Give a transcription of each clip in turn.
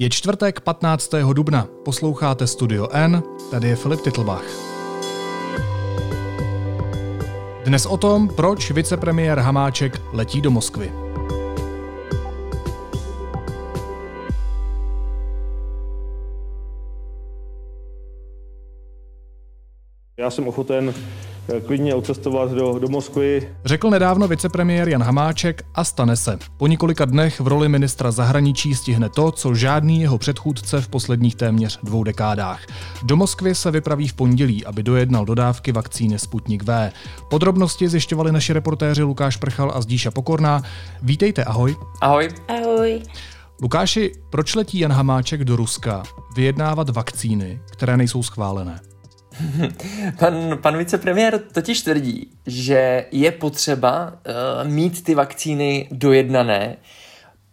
Je čtvrtek 15. dubna. Posloucháte Studio N, tady je Filip Titlbach. Dnes o tom, proč vicepremiér Hamáček letí do Moskvy. Já jsem ochoten klidně odcestovat do, do Moskvy. Řekl nedávno vicepremiér Jan Hamáček a stane se. Po několika dnech v roli ministra zahraničí stihne to, co žádný jeho předchůdce v posledních téměř dvou dekádách. Do Moskvy se vypraví v pondělí, aby dojednal dodávky vakcíny Sputnik V. Podrobnosti zjišťovali naši reportéři Lukáš Prchal a Zdíša Pokorná. Vítejte, ahoj. Ahoj. Ahoj. Lukáši, proč letí Jan Hamáček do Ruska vyjednávat vakcíny, které nejsou schválené? Pan, pan vicepremiér totiž tvrdí, že je potřeba uh, mít ty vakcíny dojednané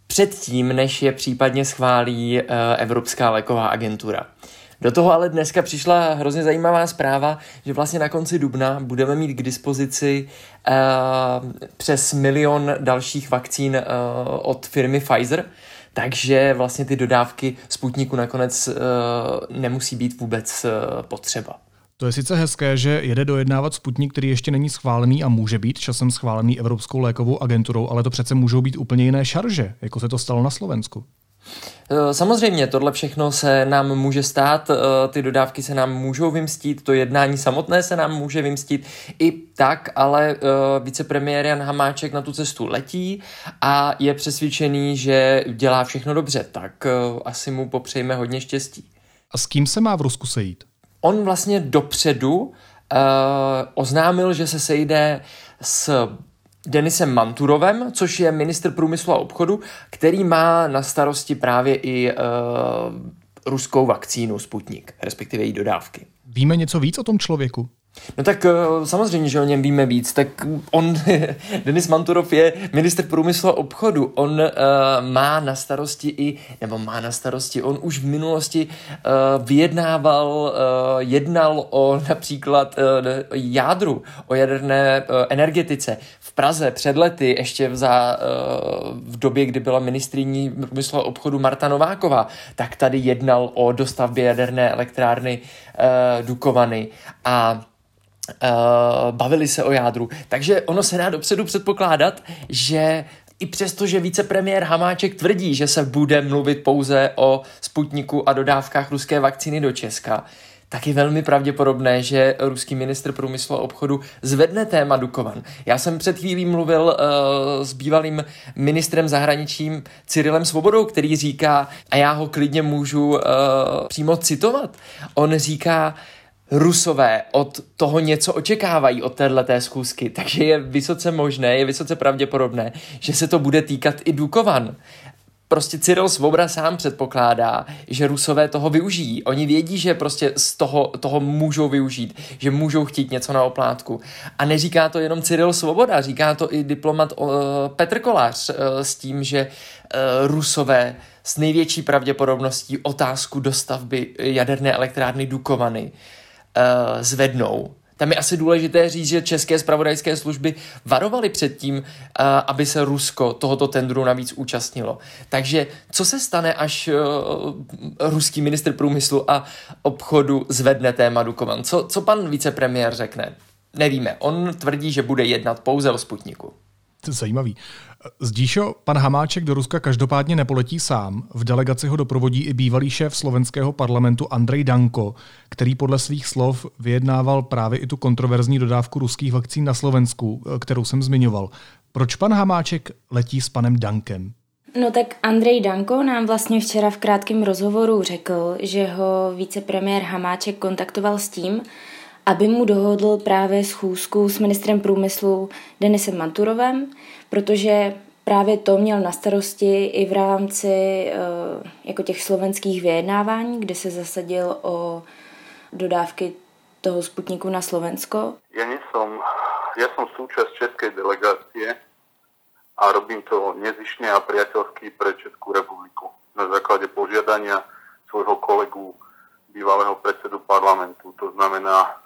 předtím, než je případně schválí uh, Evropská léková agentura. Do toho ale dneska přišla hrozně zajímavá zpráva, že vlastně na konci dubna budeme mít k dispozici uh, přes milion dalších vakcín uh, od firmy Pfizer, takže vlastně ty dodávky Sputniku nakonec uh, nemusí být vůbec uh, potřeba. To je sice hezké, že jede dojednávat Sputnik, který ještě není schválený a může být časem schválený Evropskou lékovou agenturou, ale to přece můžou být úplně jiné šarže, jako se to stalo na Slovensku. Eh, samozřejmě, tohle všechno se nám může stát, eh, ty dodávky se nám můžou vymstít, to jednání samotné se nám může vymstít i tak, ale eh, vicepremiér Jan Hamáček na tu cestu letí a je přesvědčený, že dělá všechno dobře, tak asi mu popřejme hodně štěstí. A s kým se má v Rusku sejít? On vlastně dopředu uh, oznámil, že se sejde s Denisem Manturovem, což je ministr průmyslu a obchodu, který má na starosti právě i uh, ruskou vakcínu Sputnik, respektive její dodávky. Víme něco víc o tom člověku? No tak eh, samozřejmě, že o něm víme víc. Tak on, Denis Manturov je minister průmyslu a obchodu. On uh, má na starosti i, nebo má na starosti, on už v minulosti uh, vyjednával, uh, jednal o například uh, jádru, o jaderné uh, energetice. V Praze před lety, ještě v, za, uh, v době, kdy byla ministriní průmyslu a obchodu Marta Nováková, tak tady jednal o dostavbě jaderné elektrárny uh, Dukovany. A bavili se o jádru. Takže ono se dá dopředu předpokládat, že i přesto, že vicepremiér Hamáček tvrdí, že se bude mluvit pouze o Sputniku a dodávkách ruské vakcíny do Česka, tak je velmi pravděpodobné, že ruský ministr průmyslu a obchodu zvedne téma Dukovan. Já jsem před chvílí mluvil uh, s bývalým ministrem zahraničím Cyrilem Svobodou, který říká, a já ho klidně můžu uh, přímo citovat, on říká, Rusové od toho něco očekávají od této schůzky, takže je vysoce možné, je vysoce pravděpodobné, že se to bude týkat i Dukovan. Prostě Cyril Svoboda sám předpokládá, že Rusové toho využijí. Oni vědí, že prostě z toho, toho můžou využít, že můžou chtít něco na oplátku. A neříká to jenom Cyril Svoboda, říká to i diplomat uh, Petr Kolář uh, s tím, že uh, Rusové s největší pravděpodobností otázku dostavby jaderné elektrárny Dukovany uh, uh, zvednou. Tam je asi důležité říct, že české spravodajské služby varovaly před tím, uh, aby se Rusko tohoto tendru navíc účastnilo. Takže co se stane, až uh, ruský ministr průmyslu a obchodu zvedne téma Dukovan? Co, co pan vicepremiér řekne? Nevíme. On tvrdí, že bude jednat pouze o Sputniku. Zajímavý. Zdíšo, pan Hamáček do Ruska každopádně nepoletí sám. V delegaci ho doprovodí i bývalý šéf slovenského parlamentu Andrej Danko, který podle svých slov vyjednával právě i tu kontroverzní dodávku ruských vakcín na Slovensku, kterou jsem zmiňoval. Proč pan Hamáček letí s panem Dankem? No tak Andrej Danko nám vlastně včera v krátkém rozhovoru řekl, že ho vicepremiér Hamáček kontaktoval s tím, aby mu dohodl právě schůzku s ministrem průmyslu Denisem Manturovem, protože právě to měl na starosti i v rámci eh, jako těch slovenských vyjednávání, kde se zasadil o dodávky toho Sputniku na Slovensko. Ja nie som, ja som súčasť českej delegácie a robím to nezišne a priateľsky pre Českú republiku na základe požiadania svojho kolegu, bývalého predsedu parlamentu. To znamená,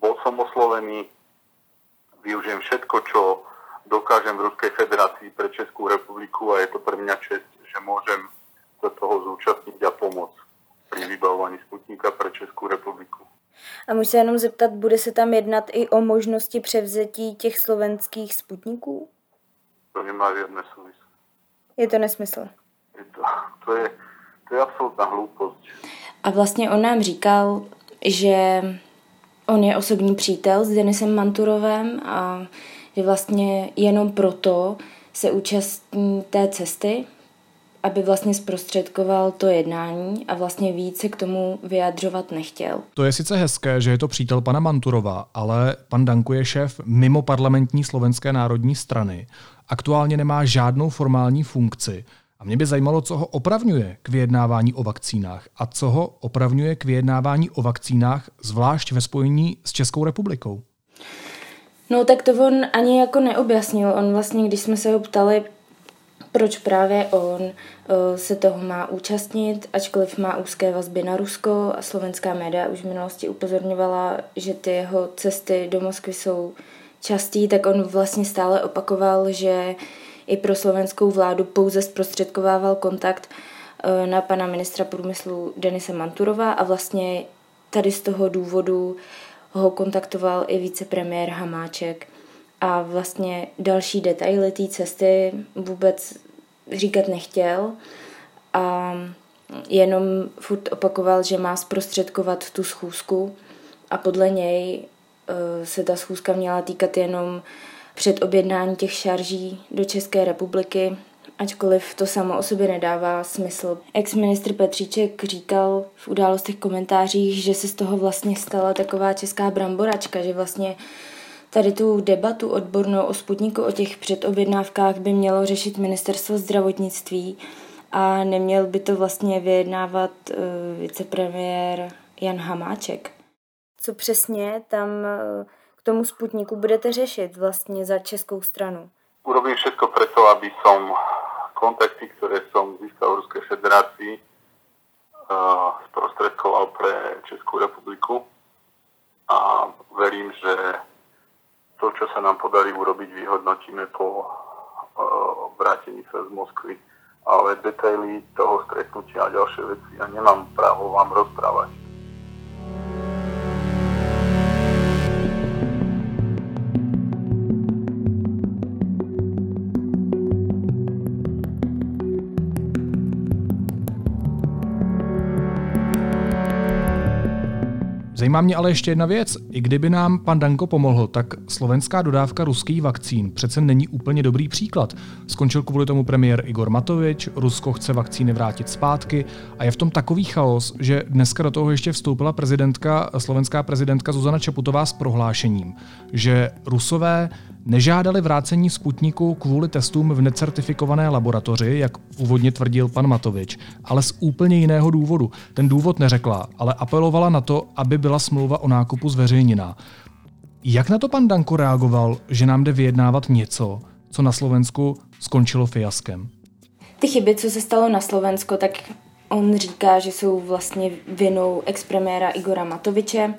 bol som oslovený, využijem všetko, čo dokážem v Ruskej federácii pre Českú republiku a je to pre mňa čest, že môžem sa toho zúčastniť a pomôcť pri vybavovaní Sputníka pre Českou republiku. A můžu se jenom zeptat, bude se tam jednat i o možnosti převzetí těch slovenských sputníků? To nemá žádné souvislost. Je to nesmysl. Je to, to, je, to je absolutná hloupost. A vlastně on nám říkal, že on je osobní přítel s Denisem Manturovem a že vlastně jenom proto se účastní té cesty, aby vlastně zprostředkoval to jednání a vlastně více k tomu vyjadřovat nechtěl. To je sice hezké, že je to přítel pana Manturova, ale pan Danku je šéf mimo parlamentní slovenské národní strany. Aktuálně nemá žádnou formální funkci. A mě by zajímalo, co ho opravňuje k vyjednávání o vakcínách a co ho opravňuje k vyjednávání o vakcínách, zvlášť ve spojení s Českou republikou. No tak to on ani jako neobjasnil. On vlastně, když jsme se ho ptali, proč právě on uh, se toho má účastnit, ačkoliv má úzké vazby na Rusko a slovenská média už v minulosti upozorňovala, že ty jeho cesty do Moskvy jsou častý, tak on vlastně stále opakoval, že i pro slovenskou vládu pouze zprostředkovával kontakt uh, na pana ministra průmyslu Denise Manturova a vlastně tady z toho důvodu ho kontaktoval i vicepremiér Hamáček. A vlastně další detaily té cesty vůbec říkat nechtěl a jenom furt opakoval, že má zprostředkovat tu schůzku a podle něj uh, se ta schůzka měla týkat jenom před objednání těch šarží do České republiky, ačkoliv to samo o sobě nedává smysl. Ex-ministr Petříček říkal v událostech komentářích, že se z toho vlastně stala taková česká bramboračka, že vlastně Tady tu debatu odbornou o Sputniku, o těch předobjednávkách by mělo řešit ministerstvo zdravotnictví a neměl by to vlastně vyjednávat uh, vicepremiér Jan Hamáček. Co přesně tam uh, k tomu Sputniku budete řešit vlastně za českou stranu? Urobím všetko preto, aby som kontakty, ktoré som získal v Ruskej federácii, uh, sprostredkoval pre Českou republiku a verím, že to, čo sa nám podarí urobiť, vyhodnotíme po vrátení sa z Moskvy. Ale detaily toho stretnutia a ďalšie veci ja nemám právo vám rozprávať. Zajímá mě ale ještě jedna věc. I kdyby nám pan Danko pomohl, tak slovenská dodávka ruských vakcín přece není úplně dobrý příklad. Skončil kvůli tomu premiér Igor Matovič, Rusko chce vakcíny vrátit zpátky a je v tom takový chaos, že dneska do toho ještě vstoupila prezidentka, slovenská prezidentka Zuzana Čeputová s prohlášením, že Rusové nežádali vrácení Sputniku kvůli testům v necertifikované laboratoři, jak původně tvrdil pan Matovič, ale z úplně jiného důvodu. Ten důvod neřekla, ale apelovala na to, aby byla smlouva o nákupu zveřejněná. Jak na to pan Danko reagoval, že nám jde vyjednávat něco, co na Slovensku skončilo fiaskem? Ty chyby, co se stalo na Slovensku, tak on říká, že jsou vlastně vinou expremiéra Igora Matoviče.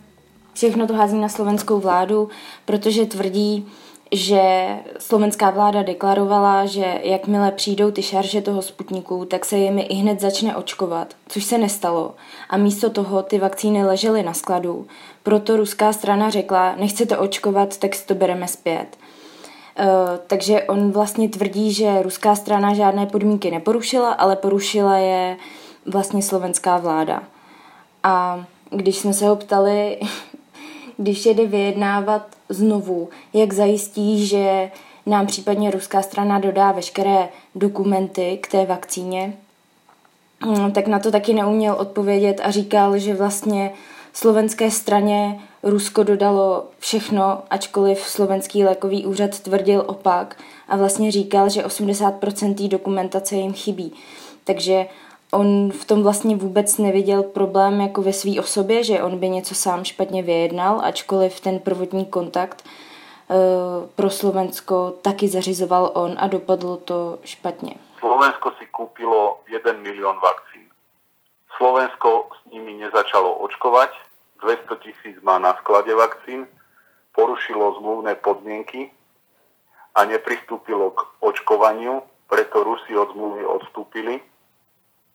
Všechno to hází na slovenskou vládu, protože tvrdí, že slovenská vláda deklarovala, že jakmile přijdou ty šarže toho Sputniku, tak se jimi i hned začne očkovat, což se nestalo. A místo toho ty vakcíny ležely na skladu. Proto ruská strana řekla, nechcete očkovat, tak si to bereme zpět. Uh, takže on vlastně tvrdí, že ruská strana žádné podmínky neporušila, ale porušila je vlastně slovenská vláda. A když jsme se ho ptali, když jede vyjednávat znovu, jak zajistí, že nám případně ruská strana dodá veškeré dokumenty k té vakcíně, mm, tak na to taky neuměl odpovědět a říkal, že vlastně slovenské straně Rusko dodalo všechno, ačkoliv slovenský lékový úřad tvrdil opak a vlastně říkal, že 80% dokumentace jim chybí. Takže on v tom vlastně vůbec neviděl problém jako ve své osobě, že on by něco sám špatně vyjednal, ačkoliv ten prvotní kontakt uh, pro Slovensko taky zařizoval on a dopadlo to špatně. Slovensko si koupilo 1 milion vakcín. Slovensko s nimi nezačalo očkovať, 200 tisíc má na sklade vakcín, porušilo zmluvné podmienky a nepristúpilo k očkovaniu, preto Rusi od zmluvy odstúpili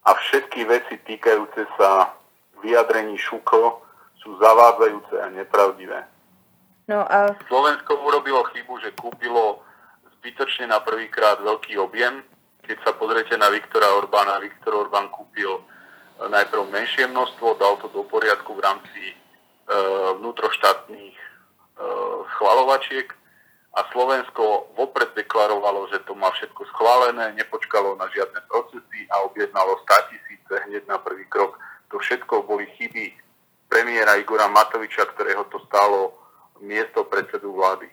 a všetky veci týkajúce sa vyjadrení Šuko sú zavádzajúce a nepravdivé. No a... Slovensko urobilo chybu, že kúpilo zbytočne na prvýkrát veľký objem. Keď sa pozriete na Viktora Orbána, Viktor Orbán kúpil najprv menšie množstvo, dal to do poriadku v rámci e, vnútroštátnych e, schvalovačiek a Slovensko vopred deklarovalo, že to má všetko schválené, nepočkalo na žiadne procesy a objednalo 100 tisíce hneď na prvý krok. To všetko boli chyby premiéra Igora Matoviča, ktorého to stálo miesto predsedu vlády.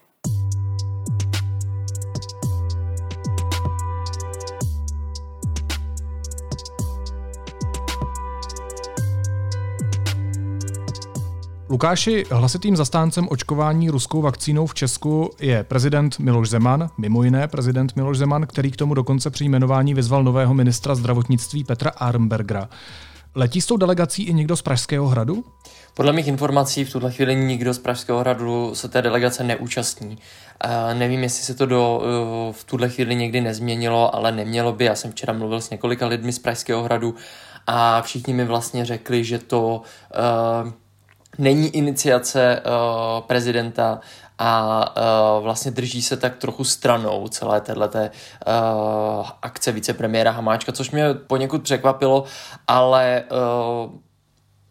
Lukáši, hlasitým zastáncem očkování ruskou vakcínou v Česku je prezident Miloš Zeman, mimo jiné prezident Miloš Zeman, který k tomu dokonce při jmenování vyzval nového ministra zdravotnictví Petra Armbergera. Letí s tou delegací i někdo z Pražského hradu? Podle mých informací v tuhle chvíli nikdo z Pražského hradu se té delegace neúčastní. Uh, nevím, jestli se to do, uh, v tuhle chvíli někdy nezměnilo, ale nemělo by. Já jsem včera mluvil s několika lidmi z Pražského hradu a všichni mi vlastně řekli, že to uh, není iniciace uh, prezidenta a uh, vlastně drží se tak trochu stranou celé této uh, akce vicepremiéra Hamáčka, což mě poněkud překvapilo, ale uh,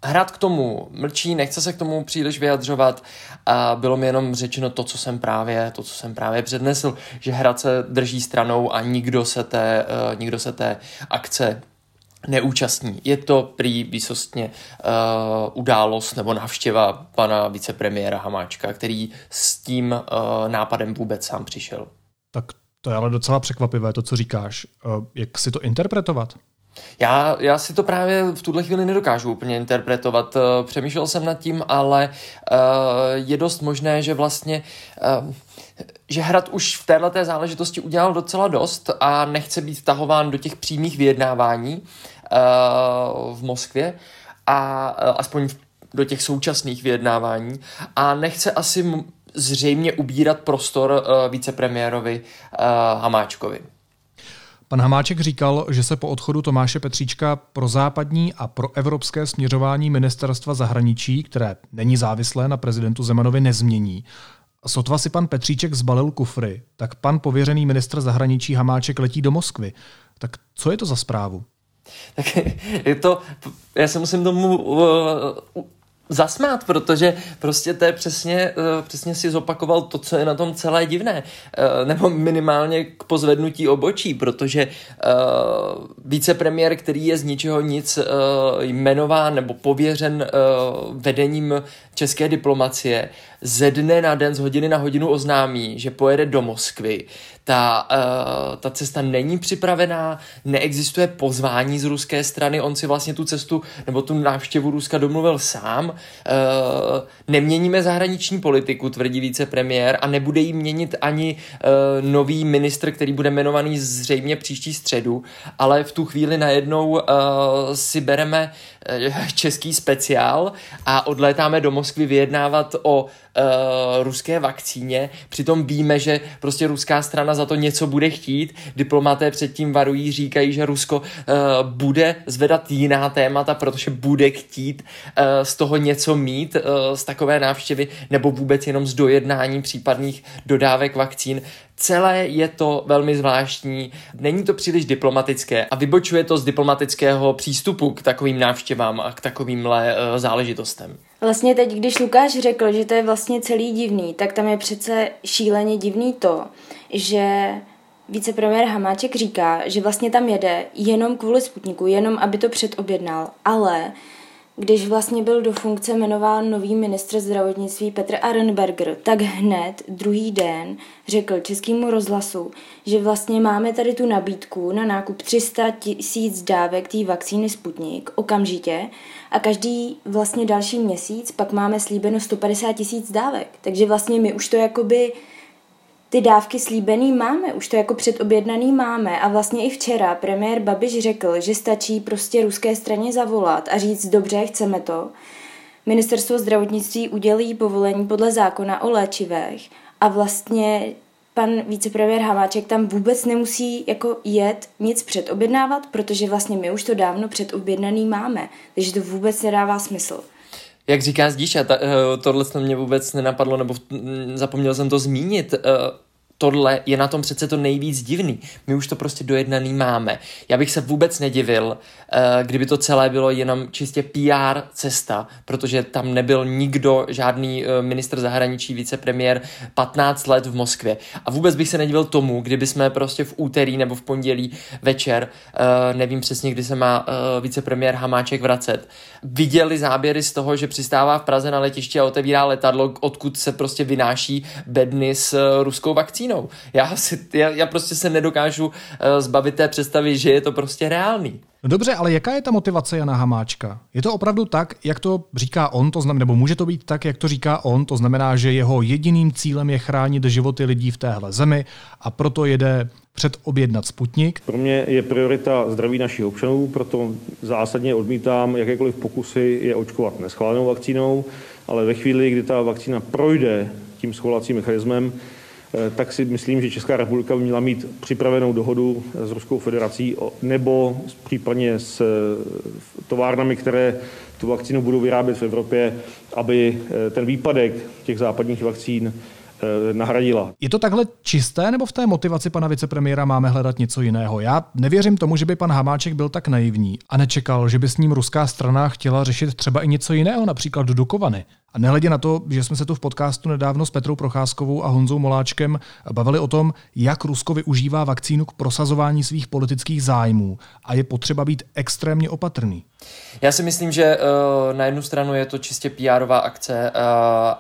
Hrad k tomu mlčí, nechce se k tomu příliš vyjadřovat a bylo mi jenom řečeno to, co jsem právě, to, co jsem právě přednesl, že Hrad se drží stranou a nikdo se té, uh, nikdo se té akce neúčastní. Je to prý výsostně uh, událost nebo návštěva pana vicepremiéra Hamáčka, který s tím uh, nápadem vůbec sám přišel. Tak to je ale docela překvapivé, to, co říkáš. Uh, jak si to interpretovat? Já, já si to právě v tuhle chvíli nedokážu úplně interpretovat. Přemýšlel jsem nad tím, ale uh, je dost možné, že vlastně uh, že Hrad už v této záležitosti udělal docela dost a nechce být vtahován do těch přímých vyjednávání uh, v Moskvě a uh, aspoň do těch současných vyjednávání a nechce asi zřejmě ubírat prostor uh, vicepremiérovi uh, Hamáčkovi. Pan Hamáček říkal, že se po odchodu Tomáše Petříčka pro západní a pro evropské směřování ministerstva zahraničí, které není závislé na prezidentu Zemanovi, nezmění. Sotva si pan Petříček zbalil kufry, tak pan pověřený ministr zahraničí Hamáček letí do Moskvy. Tak co je to za zprávu? Tak je to, já se musím tomu uh, zasmát, protože prostě to je přesně, eh, přesně si zopakoval to, co je na tom celé divné, eh, nebo minimálně k pozvednutí obočí, protože uh, vicepremiér, který je z ničeho nic uh, jmenován nebo pověřen uh, vedením české diplomacie, ze dne na den, z hodiny na hodinu oznámí, že pojede do Moskvy. Ta, uh, ta cesta není připravená, neexistuje pozvání z ruské strany, on si vlastně tu cestu nebo tu návštěvu Ruska domluvil sám. Uh, neměníme zahraniční politiku, tvrdí vicepremiér, a nebude jí měnit ani uh, nový ministr, který bude jmenovaný zřejmě příští středu, ale v tu chvíli najednou uh, si bereme uh, český speciál a odlétáme do Moskvy vyjednávat o uh, ruské vakcíně. Přitom víme, že prostě ruská strana za to něco bude chtít. Diplomaté předtím varují, říkají, že Rusko uh, bude zvedat jiná témata, protože bude chtít uh, z toho něco mít, uh, z takové návštěvy, nebo vůbec jenom z dojednání případných dodávek vakcín. Celé je to velmi zvláštní, není to příliš diplomatické a vybočuje to z diplomatického přístupu k takovým návštěvám a k takovýmhle uh, záležitostem. Vlastně teď, když Lukáš řekl, že to je vlastně celý divný, tak tam je přece šíleně divný to, že vicepremiér Hamáček říká, že vlastně tam jede jenom kvůli Sputniku, jenom aby to předobjednal, ale když vlastně byl do funkce jmenován nový ministr zdravotnictví Petr Arenberger, tak hned druhý den řekl českému rozhlasu, že vlastně máme tady tu nabídku na nákup 300 tisíc dávek té vakcíny Sputnik okamžitě a každý vlastně další měsíc pak máme slíbeno 150 tisíc dávek. Takže vlastně my už to jakoby ty dávky slíbený máme, už to jako předobjednaný máme a vlastně i včera premiér Babiš řekl, že stačí prostě ruské straně zavolat a říct dobře, chceme to. Ministerstvo zdravotnictví udělí povolení podle zákona o léčivech a vlastně pan vicepremiér Hamáček tam vůbec nemusí jako jet nic předobjednávat, protože vlastně my už to dávno předobjednaný máme, takže to vůbec nedává smysl. Jak říká Zdíša, ta, eh, tohle mě vůbec nenapadlo, nebo zapomněl jsem to zmínit. Tohle je na tom přece to nejvíc divný. My už to prostě dojednaný máme. Já bych se vůbec nedivil, eh, kdyby to celé bylo jenom čistě PR cesta, protože tam nebyl nikdo, žádný eh, ministr zahraničí, vicepremiér 15 let v Moskvě. A vůbec bych se nedivil tomu, kdyby jsme prostě v úterý nebo v pondělí večer, eh, nevím přesně, kdy se má vicepremiér Hamáček vracet, viděli záběry z toho, že přistává v Praze na letišti a otevírá letadlo, odkud se prostě vynáší bedny s ruskou vakcínou vakcínou. Já, si, já, já prostě se nedokážu uh, zbavit té představy, že je to prostě reálný. No dobře, ale jaká je ta motivace Jana Hamáčka? Je to opravdu tak, jak to říká on, to znamená, nebo může to být tak, jak to říká on, to znamená, že jeho jediným cílem je chránit životy lidí v téhle zemi a proto jede předobjednat Sputnik? Pro mě je priorita zdraví našich občanů, proto zásadně odmítám jakékoliv pokusy je očkovat neschválenou vakcínou, ale ve chvíli, kdy ta vakcína projde tím schvalovacím mechanismem, tak si myslím, že Česká republika by měla mít připravenou dohodu s Ruskou federací nebo případně s eh, továrnami, které tu vakcínu budou vyrábět v Evropě, aby eh, ten výpadek těch západních vakcín nahradila. Je to takhle čisté, nebo v té motivaci pana vicepremiéra máme hledat něco jiného? Já nevěřím tomu, že by pan Hamáček byl tak naivní a nečekal, že by s ním ruská strana chtěla řešit třeba i něco jiného, například Dukovany. A nehledě na to, že jsme se tu v podcastu nedávno s Petrou Procházkovou a Honzou Moláčkem bavili o tom, jak Rusko využívá vakcínu k prosazování svých politických zájmů a je potřeba být extrémně opatrný. Já si myslím, že uh, na jednu stranu je to čistě pr akce uh,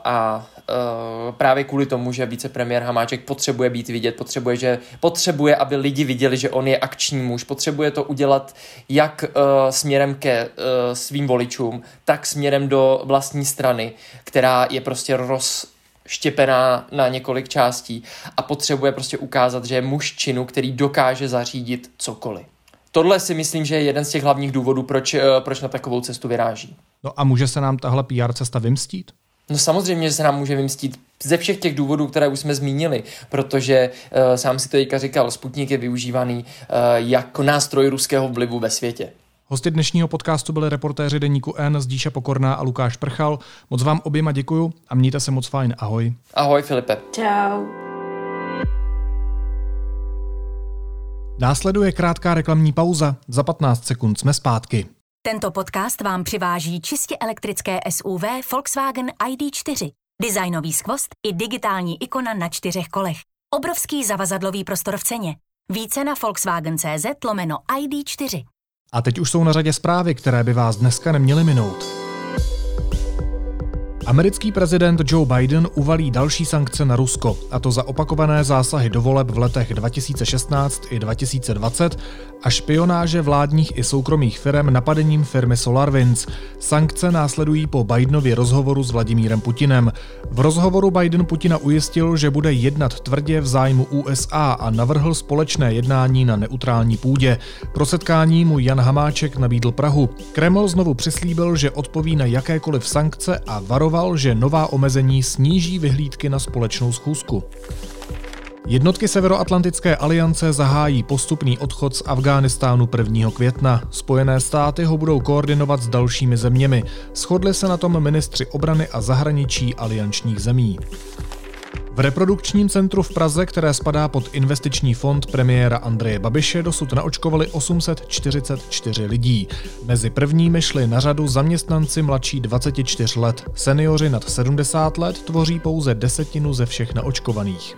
a uh, právě kvůli tomu, že vicepremiér Hamáček potřebuje být vidět, potřebuje, že, potřebuje, aby lidi viděli, že on je akční muž, potřebuje to udělat jak směrem ke svým voličům, tak směrem do vlastní strany, která je prostě roz, štěpená na několik částí a potřebuje prostě ukázat, že je muž činu, který dokáže zařídit cokoliv. Tohle si myslím, že je jeden z těch hlavních důvodů, proč, eh, proč na takovou cestu vyráží. No a může se nám tahle PR cesta vymstít? No samozřejmě, že se nám může vymstít ze všech těch důvodů, které už jsme zmínili, protože uh, sám si to teďka říkal, Sputnik je využívaný uh, jako nástroj ruského vlivu ve světě. Hosty dnešního podcastu byli reportéři Deníku N, Zdíša Pokorná a Lukáš Prchal. Moc vám oběma děkuju a mějte se moc fajn. Ahoj. Ahoj Filipe. Ciao. Následuje krátká reklamní pauza. Za 15 sekund jsme zpátky. Tento podcast vám přiváží čistě elektrické SUV Volkswagen ID4. Designový skvost i digitální ikona na čtyřech kolech. Obrovský zavazadlový prostor v ceně. Více na Volkswagen.cz lomeno ID4. A teď už jsou na řadě zprávy, které by vás dneska neměly minout. Americký prezident Joe Biden uvalí další sankce na Rusko, a to za opakované zásahy do voleb v letech 2016 i 2020 a špionáže vládních i soukromých firm napadením firmy SolarWinds. Sankce následují po Bidenově rozhovoru s Vladimírem Putinem. V rozhovoru Biden Putina ujistil, že bude jednat tvrdě v zájmu USA a navrhl společné jednání na neutrální půdě. Pro setkání mu Jan Hamáček nabídl Prahu. Kreml znovu přislíbil, že odpoví na jakékoliv sankce a varoval, že nová omezení sníží vyhlídky na společnou schůzku. Jednotky Severoatlantické aliance zahájí postupný odchod z Afghánistánu 1. května. Spojené státy ho budou koordinovat s dalšími zeměmi. Shodli se na tom ministři obrany a zahraničí aliančních zemí. V reprodukčním centru v Praze, které spadá pod investiční fond premiéra Andreje Babiše, dosud naočkovali 844 lidí. Mezi prvními šli na řadu zaměstnanci mladší 24 let. Seniori nad 70 let tvoří pouze desetinu ze všech naočkovaných.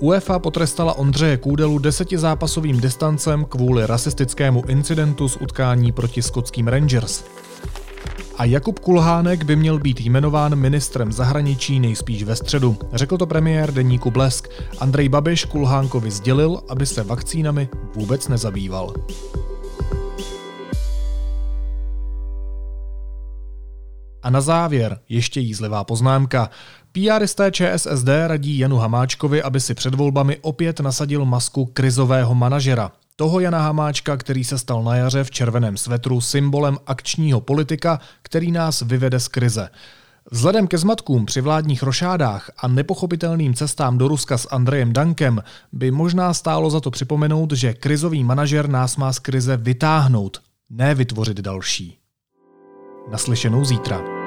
UEFA potrestala Ondřeje Kůdelu desetizápasovým distancem kvůli rasistickému incidentu z utkání proti skotským Rangers. A Jakub Kulhánek by měl být jmenován ministrem zahraničí nejspíš ve středu. Řekl to premiér deníku Blesk. Andrej Babiš Kulhánkovi sdělil, aby se vakcínami vůbec nezabýval. A na závěr ještě jízlivá poznámka. PRisté ČSSD radí Janu Hamáčkovi, aby si před volbami opět nasadil masku krizového manažera. Toho Jana Hamáčka, který se stal na jaře v červeném svetru symbolem akčního politika, který nás vyvede z krize. Vzhledem ke zmatkům při vládních rošádách a nepochopitelným cestám do Ruska s Andrejem Dankem by možná stálo za to připomenout, že krizový manažer nás má z krize vytáhnout, ne vytvořit další. Naslyšenou zítra.